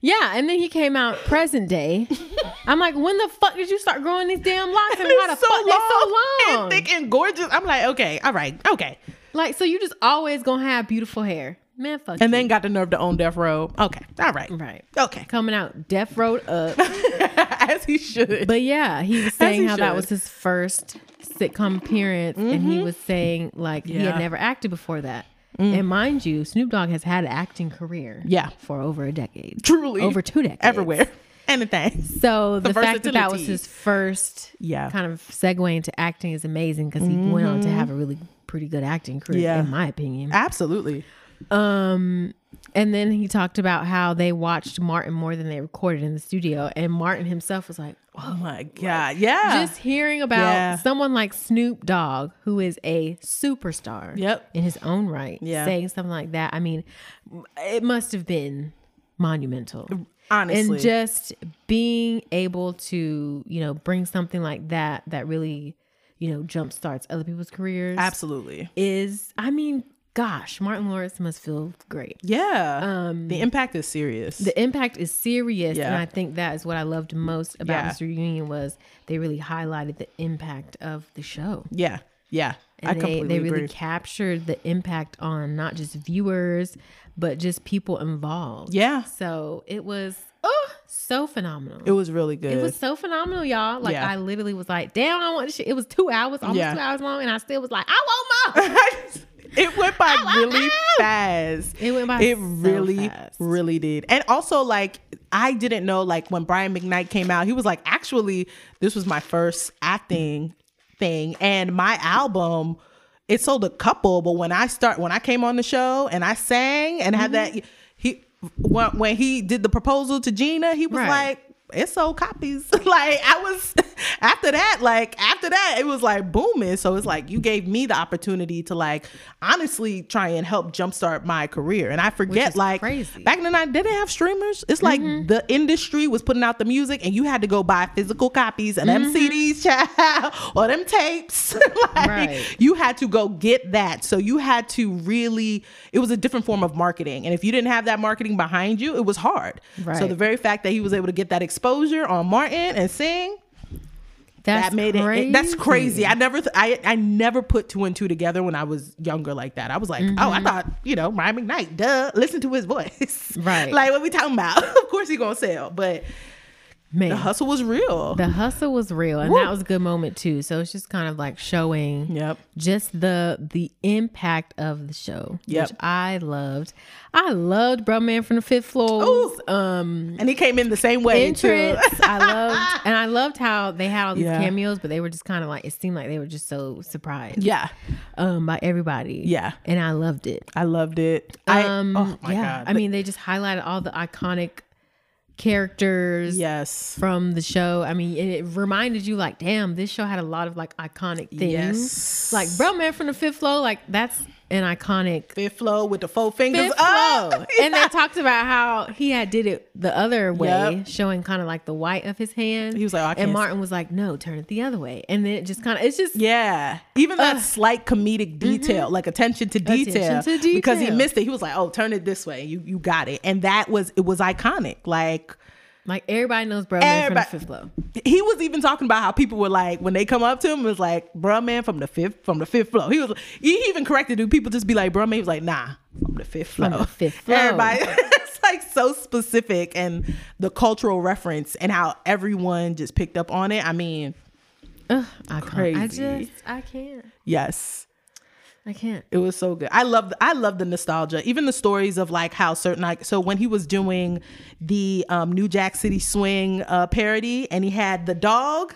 Yeah, and then he came out present day. I'm like, when the fuck did you start growing these damn locks? And how the so fuck they so long? and thick and gorgeous. I'm like, okay, all right, okay. Like, so you just always gonna have beautiful hair, man? Fuck. And you. then got the nerve to own Death Row. Okay, all right, right, okay, coming out Death Road up. as he should. But yeah, he was saying he how that was his first sitcom appearance, and he mm-hmm. was saying like he had never acted before that. Mm. And mind you, Snoop Dogg has had an acting career, Yeah. for over a decade, Truly, over two decades, everywhere, anything. So the, The fact that that was his first, Yeah. kind of segue into acting is amazing because he went on to mm-hmm. have a really pretty good acting career, Yeah. in my opinion. Absolutely. Um, and then he talked about how they watched Martin more than they recorded in the studio, and Martin himself was like, Oh my god, yeah. just hearing about Yeah. someone like Snoop Dogg, who is a superstar Yep. in his own right, Yeah. saying something like that. I mean, it must have been monumental. Honestly, And just being able to, you know, bring something like that that really, you know, jumpstarts other people's careers absolutely. is, I mean, gosh, Martin Lawrence must feel great. Yeah. Um, the impact is serious. the impact is serious and i think that is what i loved most about Yeah. this reunion was they really highlighted the impact of the show yeah. Yeah. I and they, completely they really agree. captured the impact on not just viewers but just people involved Yeah. so it was oh so phenomenal. It was really good. It was so phenomenal, y'all. Like Yeah. I literally was like, damn, I want this shit. It was two hours, almost Yeah. two hours long, and I still was like, I want more. it went by really fast. It went by It so really, fast. really did. And also, like, I didn't know, like, when Brian McKnight came out, he was like, actually, this was my first acting thing. And my album, it sold a couple, but when I start, when I came on the show and I sang and had Mm-hmm. that, he, when, when he did the proposal to Gina, he was Right. like, it sold copies. like I was after that, like after that, it was like booming. So it's like you gave me the opportunity to like honestly try and help jumpstart my career. And I forget like crazy. Mm-hmm. back in the night, they didn't have streamers. It's like the industry was putting out the music and you had to go buy physical copies and them CDs, child, or them tapes. like Right. you had to go get that. So you had to really it was a different form of marketing. And if you didn't have that marketing behind you, it was hard. Right. So the very fact that he was able to get that exposure on Martin and sing, That's that made it, it- that's crazy. I never th- I I never put two and two together when I was younger like that. I was like, oh, I mm-hmm. thought, you know, Brian McKnight, duh, listen to his voice. Right. like what we talking about? of course he gonna sell. But Man, the hustle was real. the hustle was real, and Woo. that was a good moment too. So it's just kind of like showing Yep. just the the impact of the show, Yep. which I loved. I loved Bruh-Man from the Fifth Floor. Um, And he came in the same way entrance. too. I loved, and I loved how they had all these Yeah. cameos, but they were just kind of like it seemed like they were just so surprised, yeah. um, by everybody. Yeah. and I loved it. I loved it. I Um, oh my yeah, god. I mean, they just highlighted all the iconic characters yes. from the show. I mean, it, reminded you like, damn, this show had a lot of like iconic things. Yes. Like Bruh-Man from the Fifth Flow, like that's an iconic Fifth flow with the four fingers up. Flow. And they talked about how he had did it the other way, Yep. showing kind of like the white of his hand. He was like, "Oh, and see." Martin was like, no, turn it the other way. And then it just kind of, it's just Yeah. Even that slight comedic detail, like attention to detail. Mm-hmm. Attention to Because he missed it. He was like, oh, turn it this way. You you got it. And that was it was iconic. Like like everybody knows Bruh-Man from the Fifth Flow. he was even talking about how people were like when they come up to him it was like bruh man from the fifth from the fifth floor he was he even corrected it people just be like bruh man he was like nah from the fifth floor From the fifth floor. everybody it's like so specific and the cultural reference and how everyone just picked up on it i mean Ugh, I can't. I just, I can't. yes I can't. It was so good. I love I love the nostalgia. Even the stories of like how certain like so when he was doing the um, New Jack City Swing uh, parody and he had the dog.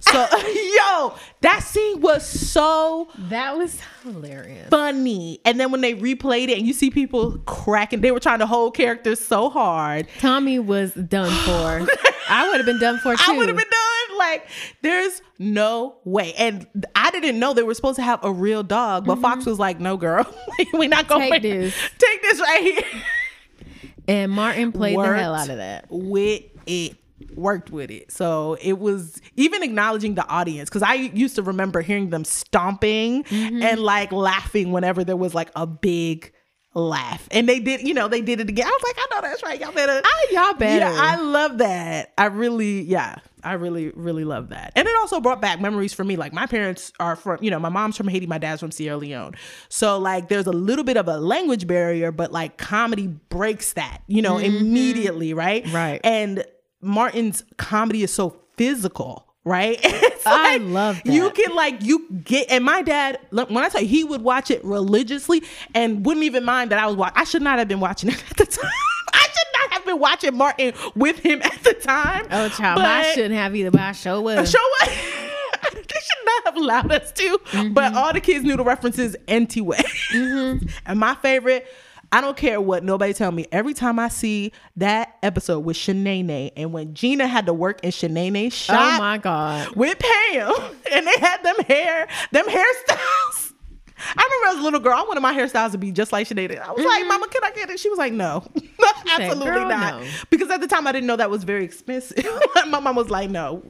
So yo, that scene was so That was hilarious. funny. And then when they replayed it and you see people cracking, they were trying to hold characters so hard. Tommy was done for. I would have been done for too. I would have been done. Like, there's no way. And I didn't know they were supposed to have a real dog, but Fox was like, no, girl. We're not going Mm-hmm. Take this. Take this right here. And Martin played the Worked hell out of that. With it. Worked with it. So it was even acknowledging the audience because I used to remember hearing them stomping Mm-hmm. and like laughing whenever there was like a big laugh. And they did, you know, they did it again. I was like, I know that's right. Y'all better. I, y'all better. Yeah, I love that. I really, yeah, I really, really love that. And it also brought back memories for me. Like my parents are from, you know, my mom's from Haiti, my dad's from Sierra Leone. So like there's a little bit of a language barrier, but like comedy breaks that, you know, mm-hmm. immediately, right? Right. And Martin's comedy is so physical. Right, It's I love that. You can like you get, and my dad, when I tell you, he would watch it religiously and wouldn't even mind that I was watching. I should not have been watching it at the time. I should not have been watching Martin with him at the time. Oh, child, I shouldn't have either, but I sure was. Show what? they should not have allowed us to. Mm-hmm. But all the kids knew the references anyway. and my favorite, I don't care what nobody tell me. Every time I see that episode with Shanae and when Gina had to work in Shanae's shop Oh my god. with Pam, and they had them hair, them hairstyles. I remember as a little girl, I wanted my hairstyles to be just like Sinead. I was like, "Mama, can I get it?" She was like, "No, absolutely "Girl, not," no. because at the time I didn't know that was very expensive. my mom was like, "No,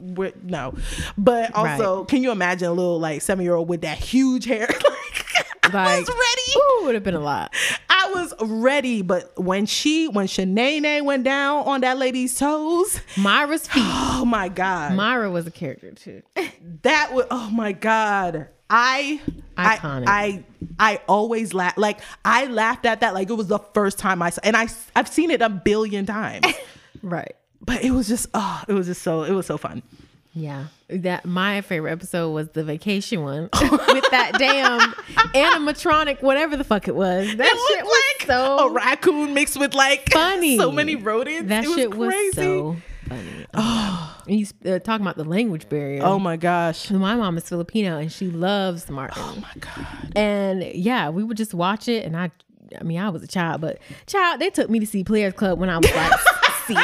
no," but also, can you imagine a little like seven year old with that huge hair? like, I was ready. Ooh, would have been a lot. I was ready, but when she, when Shanae went down on that lady's toes, Myra's feet. oh my god, Myra was a character too. that was oh my god i Iconic. I, I i always laugh like i laughed at that like it was the first time i saw and i i've seen it a billion times right. but it was just oh, it was just so it was so fun. Yeah, that my favorite episode was the vacation one oh. with that damn animatronic, whatever the fuck it was. That It shit was like so a raccoon mixed with like funny. so many rodents. That it was crazy. was so funny. Oh, and you uh, talking about the language barrier? oh my gosh. my mom is Filipino and she loves Martin. Oh my god. And yeah, we would just watch it. And I, I mean, I was a child, but child, they took me to see Players Club when I was like six.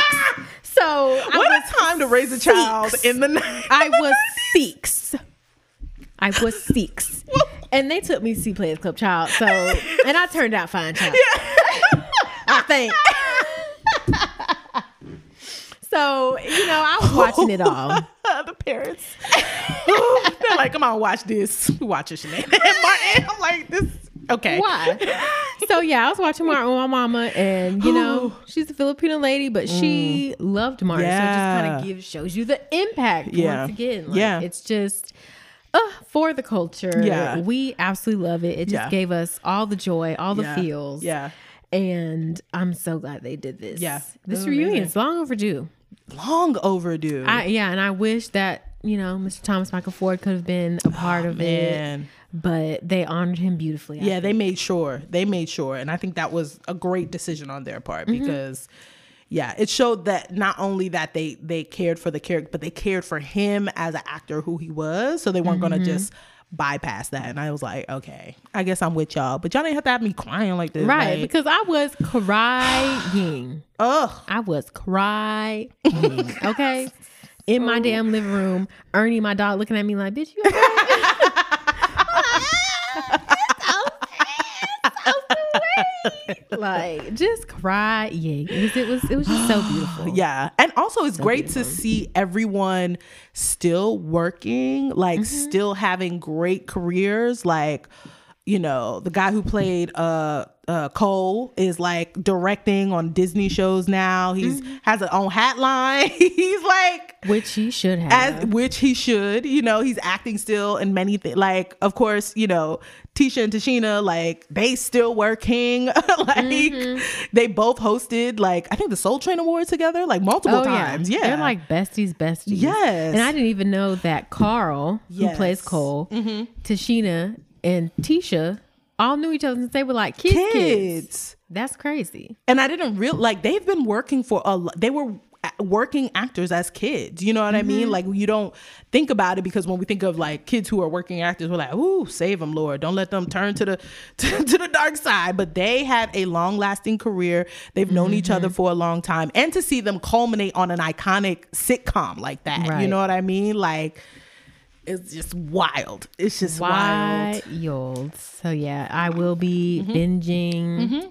So I What was a time to raise a child six. in the night. I was six. I was six. And they took me to see Players Club Child. So, and I turned out fine, child. I think. So, you know, I was watching it all. the parents. They're like, come on, watch this. Watch it, Sinead. And Martin, I'm like, this okay. Why? so yeah, I was watching Martin with my mama, and you know, she's a Filipino lady, but she loved Martin. So it just kind of gives shows you the impact Yeah. once again. Like, Yeah. it's just uh, for the culture. Yeah. we absolutely love it. It just Yeah. gave us all the joy, all the Yeah. feels. Yeah. and I'm so glad they did this. Yeah. this reunion is long overdue. Long overdue. I yeah, and I wish that you know Mr. Thomas Mikal Ford could have been a part of Oh, man. it, but they honored him beautifully. I yeah, they made sure. They made sure. And I think that was a great decision on their part Mm-hmm. because yeah, it showed that not only that they they cared for the character, but they cared for him as an actor who he was. So they weren't Mm-hmm. gonna just bypass that. And I was like, okay, I guess I'm with y'all. But y'all didn't have to have me crying like this. Right, Like, because I was crying. ugh. I was crying. Okay. In my damn living room, Ernie, my dog, looking at me like, bitch, you okay? Like just crying. It was it was it was just so beautiful. Yeah. And also it's great to see everyone still working, like Mm-hmm. still having great careers. Like, you know, the guy who played uh uh Cole is like directing on Disney shows now. He's Mm-hmm. has his own hat line. He's like Which he should have. as which he should, you know, he's acting still in many things. Like, of course, you know, Tisha and Tichina, like they still working. like Mm-hmm. they both hosted like I think the Soul Train Awards together, like multiple times. Yeah. Oh, They're like besties, besties. Yes. And I didn't even know that Carl, who plays Cole, Tichina, and Tisha all knew each other since they were like kids. kids. kids. That's crazy. And I didn't real like they've been working for a they were working actors as kids. You know what I mean? Mm-hmm. Like you don't think about it because when we think of like kids who are working actors, we're like, "Ooh, save them, Lord! Don't let them turn to the to, to the dark side." But they had a long lasting career. They've known each other Mm-hmm. for a long time, and to see them culminate on an iconic sitcom like that, you know what I mean? Like it's just wild. It's just wild. Wild. So yeah, I will be mm-hmm. binging. Mm-hmm.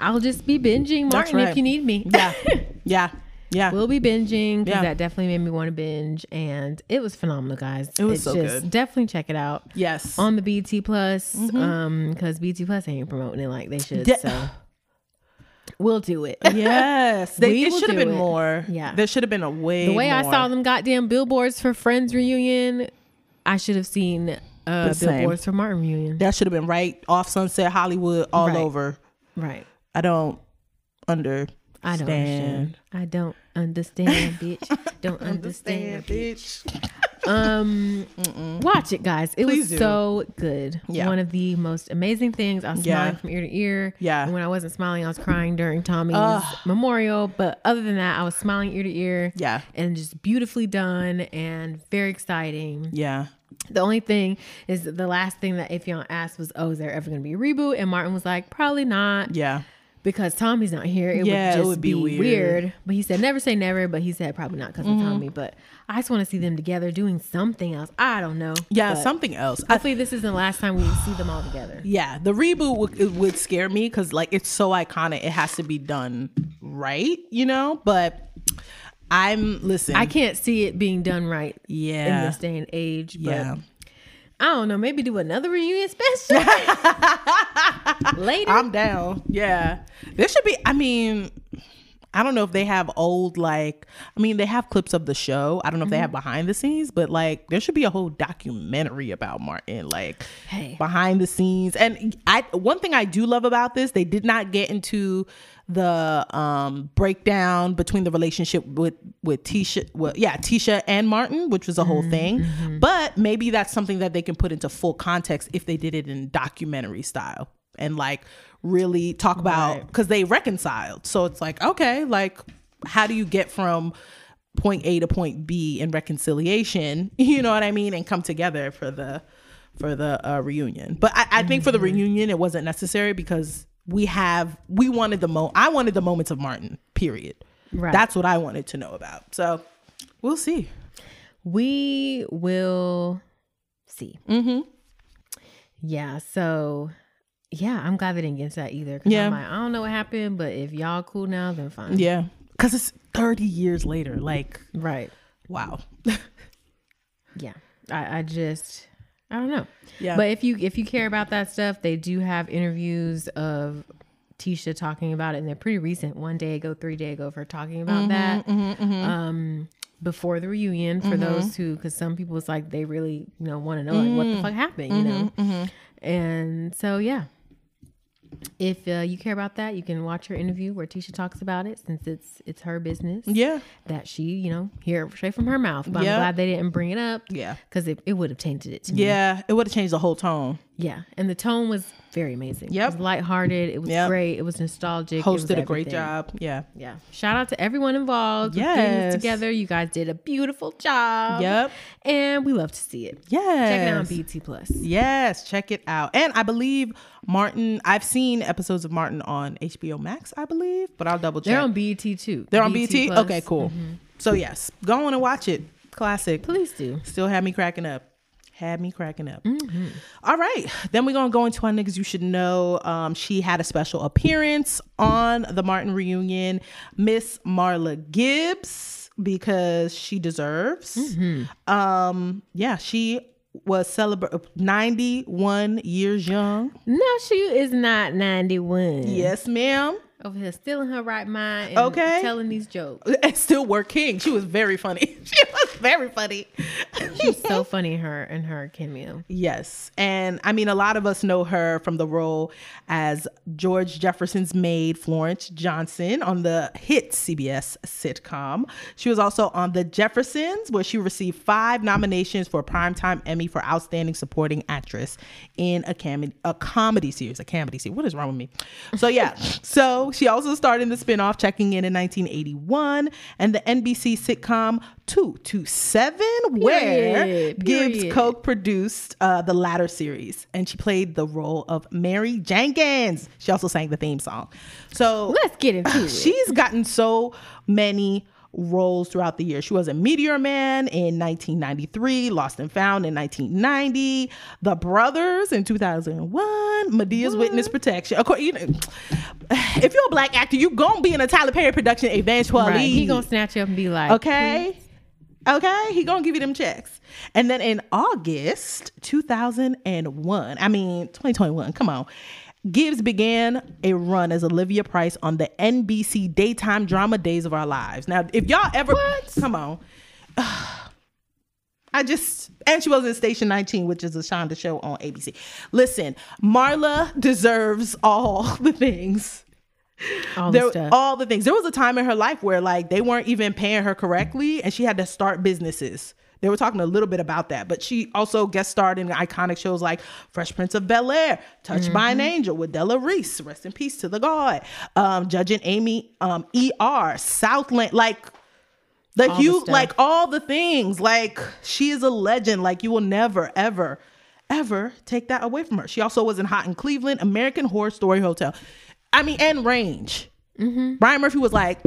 I'll just be binging Martin if you need me. Yeah, yeah, yeah. We'll be binging because Yeah. that definitely made me want to binge, and it was phenomenal, guys. It was It's so just good. definitely check it out yes. on the BET Plus, mm-hmm. um, because BET Plus ain't promoting it like they should. De- so we'll do it. Yes, they, it should have been it. more. Yeah. there should have been a way. The way I saw them goddamn billboards for Friends reunion, I should have seen uh, The same. billboards for Martin reunion. that should have been right off Sunset Hollywood, all Right. over. Right. I don't under. I don't understand. I don't understand, bitch. Don't understand, bitch. Um, watch it, guys. It Please was do. so good. Yeah. One of the most amazing things. I was Yeah. smiling from ear to ear. Yeah. And when I wasn't smiling, I was crying during Tommy's Ugh. memorial. But other than that, I was smiling ear to ear. Yeah, And just beautifully done and very exciting. yeah, The only thing is the last thing that Affion asked was, "Oh, is there ever going to be a reboot?" And Martin was like, "Probably not." yeah. Because Tommy's not here, it Yeah, would just would be, be weird. weird. But he said never say never, but he said probably not because of mm-hmm. Tommy. But I just want to see them together doing something else. I don't know. Yeah, But something else. I, Hopefully, this isn't the last time we see them all together. yeah, the reboot would, it would scare me because like it's so iconic. It has to be done right, you know. But I'm listen. I can't see it being done right Yeah, in this day and age. But yeah. I don't know. Maybe do another reunion special later. I'm down. Yeah, there should be. I mean, I don't know if they have old like I mean they have clips of the show. I don't know if they have mm-hmm. behind the scenes, but like there should be a whole documentary about Martin, like Hey. behind the scenes. And I one thing I do love about this, they did not get into the um breakdown between the relationship with with Tisha well yeah Tisha and Martin which was a whole thing. but maybe that's something that they can put into full context if they did it in documentary style and like really talk about Right. because they reconciled. So it's like okay like how do you get from point A to point B in reconciliation you know what I mean and come together for the for the uh, reunion? But I, I think for the reunion it wasn't necessary because we have we wanted the mo I wanted the moments of Martin period Right. that's what I wanted to know about so we'll see We will see. mm-hmm Yeah. So, yeah, I'm glad they didn't get that either. 'cause Yeah. I'm like, I don't know what happened, but if y'all cool now, then fine. yeah because it's 30 years later like Right. wow Yeah. I, I just, I don't know. Yeah. But if you if you care about that stuff, they do have interviews of Tisha talking about it, and they're pretty recent. One day ago, three day ago, for talking about mm-hmm, that. Mm-hmm, mm-hmm. Um, before the reunion, for those who, because some people it's like they really you know want to know like what the fuck happened, you know. And so yeah. If uh, you care about that, you can watch her interview where Tisha talks about it, since it's it's her business yeah that she, you know, hear it straight from her mouth. But Yeah. I'm glad they didn't bring it up. Yeah. Because it, it would have tainted it to me. yeah it would have changed the whole tone Yeah. And the tone was very amazing. Yep. It was lighthearted. It was Yep. great. It was nostalgic. it was hosted a great job yeah Yeah. Shout out to everyone involved. Yes. Together. You guys did a beautiful job. Yep. And we love to see it. yes Check it out on BET Plus. Yes, check it out. And I believe Martin, I've seen episodes of Martin on HBO Max, I believe, but I'll double check. They're on BET too. They're on BET BT? Okay, cool. Mm-hmm. So, yes, go on and watch it. Classic. Please do. Still have me cracking up. Had me cracking up. All right. Then we're going to go into our niggas you should know. Um, she had a special appearance on the Martin reunion. Miss Marla Gibbs, because she deserves. Um, yeah, she was celebrate 91 years young. No, she is not 91. Yes, ma'am. Over here, still in her right mind. And Okay. Telling these jokes. And still working. She was very funny. She was very funny. She's so funny her in her cameo. Yes. And I mean, a lot of us know her from the role as George Jefferson's maid, Florence Johnson, on the hit CBS sitcom. She was also on The Jeffersons, where she received five nominations for a Primetime Emmy for Outstanding Supporting Actress in a, cam- a comedy series. A comedy series. What is wrong with me? So, yeah. so she also starred in the spinoff Checking In in 1981 and the NBC sitcom 227, where Period. Gibbs co produced uh, the latter series, and she played the role of Mary Jenkins. She also sang the theme song. So Let's get into it. she's gotten so many roles throughout the year. She was a Meteor Man in 1993, Lost and Found in 1990, The Brothers in 2001, Madea's Witness Protection. Of course, you know, if you're a black actor, you're gonna be in a Tyler Perry production eventually. Right. He gonna snatch you up and be like, Okay. Okay, he gonna give you them checks. And then in August 2001, I mean 2021, come on. Gibbs began a run as Olivia Price on the NBC daytime drama Days of Our Lives. Now, if y'all ever come on. I just and she was in Station 19, which is a Shonda show on ABC. Listen, Marla deserves all the things all the there stuff. all the things. There was a time in her life where like they weren't even paying her correctly, and she had to start businesses. They were talking a little bit about that, but she also guest starred in iconic shows like Fresh Prince of Bel Air, Touched by Mm-hmm. an Angel with Della Reese, rest in peace to the God, um, Judging Amy, um, ER, Southland, like the All huge, like all the things. Like she is a legend. Like you will never, ever, ever take that away from her. She also was in Hot in Cleveland, American Horror Story Hotel. I mean, and Range. Mm-hmm. Ryan Murphy was like,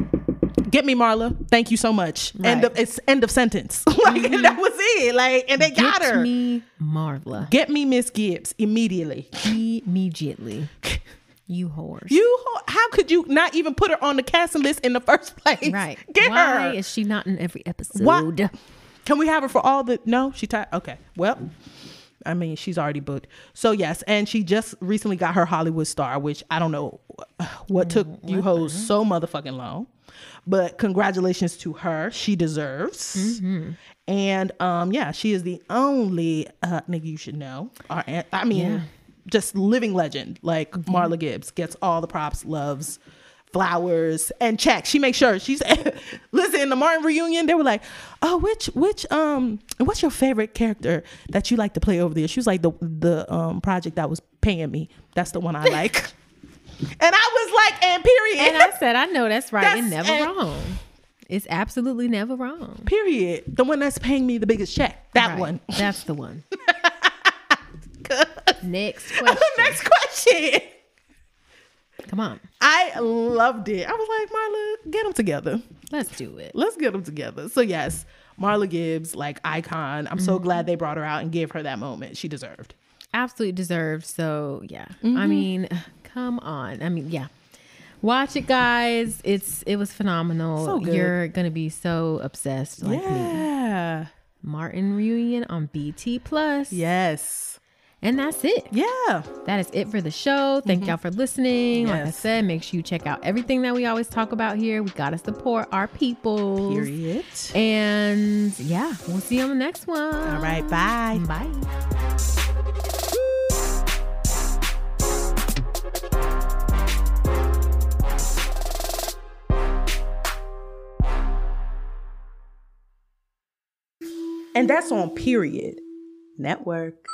"Get me, Marla. Thank you so much." End of it's end of sentence. like and that was it. Like, and they got her. Get me Marla Get me Miss Gibbs immediately. immediately. You whore. You, how could you not even put her on the casting list in the first place? right. Get Why her. is she not in every episode? What? Can we have her for all the? No, she tied. Okay. Well, I mean, she's already booked. So yes, and she just recently got her Hollywood star, which I don't know what took you hoes so motherfucking long. But congratulations to her. She deserves. And um, yeah, she is the only uh, nigga you should know. Or, I mean, Yeah. just living legend. Like Marla Gibbs gets all the props, loves, flowers, and checks. She makes sure she's listen in the Martin reunion. They were like, "Oh, which which um, what's your favorite character that you like to play over there?" She was like, "The the um project that was paying me. That's the one I like." And I was like, "And period." And I said, I know that's right and never and- wrong. It's absolutely never wrong. period. The one that's paying me the biggest check. That Right. one. That's the one. Next question. Next question. Come on. I loved it. I was like, Marla, get them together. Let's do it. Let's get them together. So yes, Marla Gibbs, like icon. I'm so glad they brought her out and gave her that moment she deserved. Absolutely deserved. So yeah. Mm-hmm. I mean, come on. I mean, yeah. Watch it, guys. It's it was phenomenal. So good. You're gonna be so obsessed like me. yeah. Martin reunion on BET Plus. Yes. And that's it. Yeah. That is it for the show. Thank y'all for listening. Like I Mm-hmm. Said, make sure you check out everything that we always talk about here. We gotta support our people. Period. And yeah, we'll see you on the next one. All right. Bye. Bye. And that's on period. Network.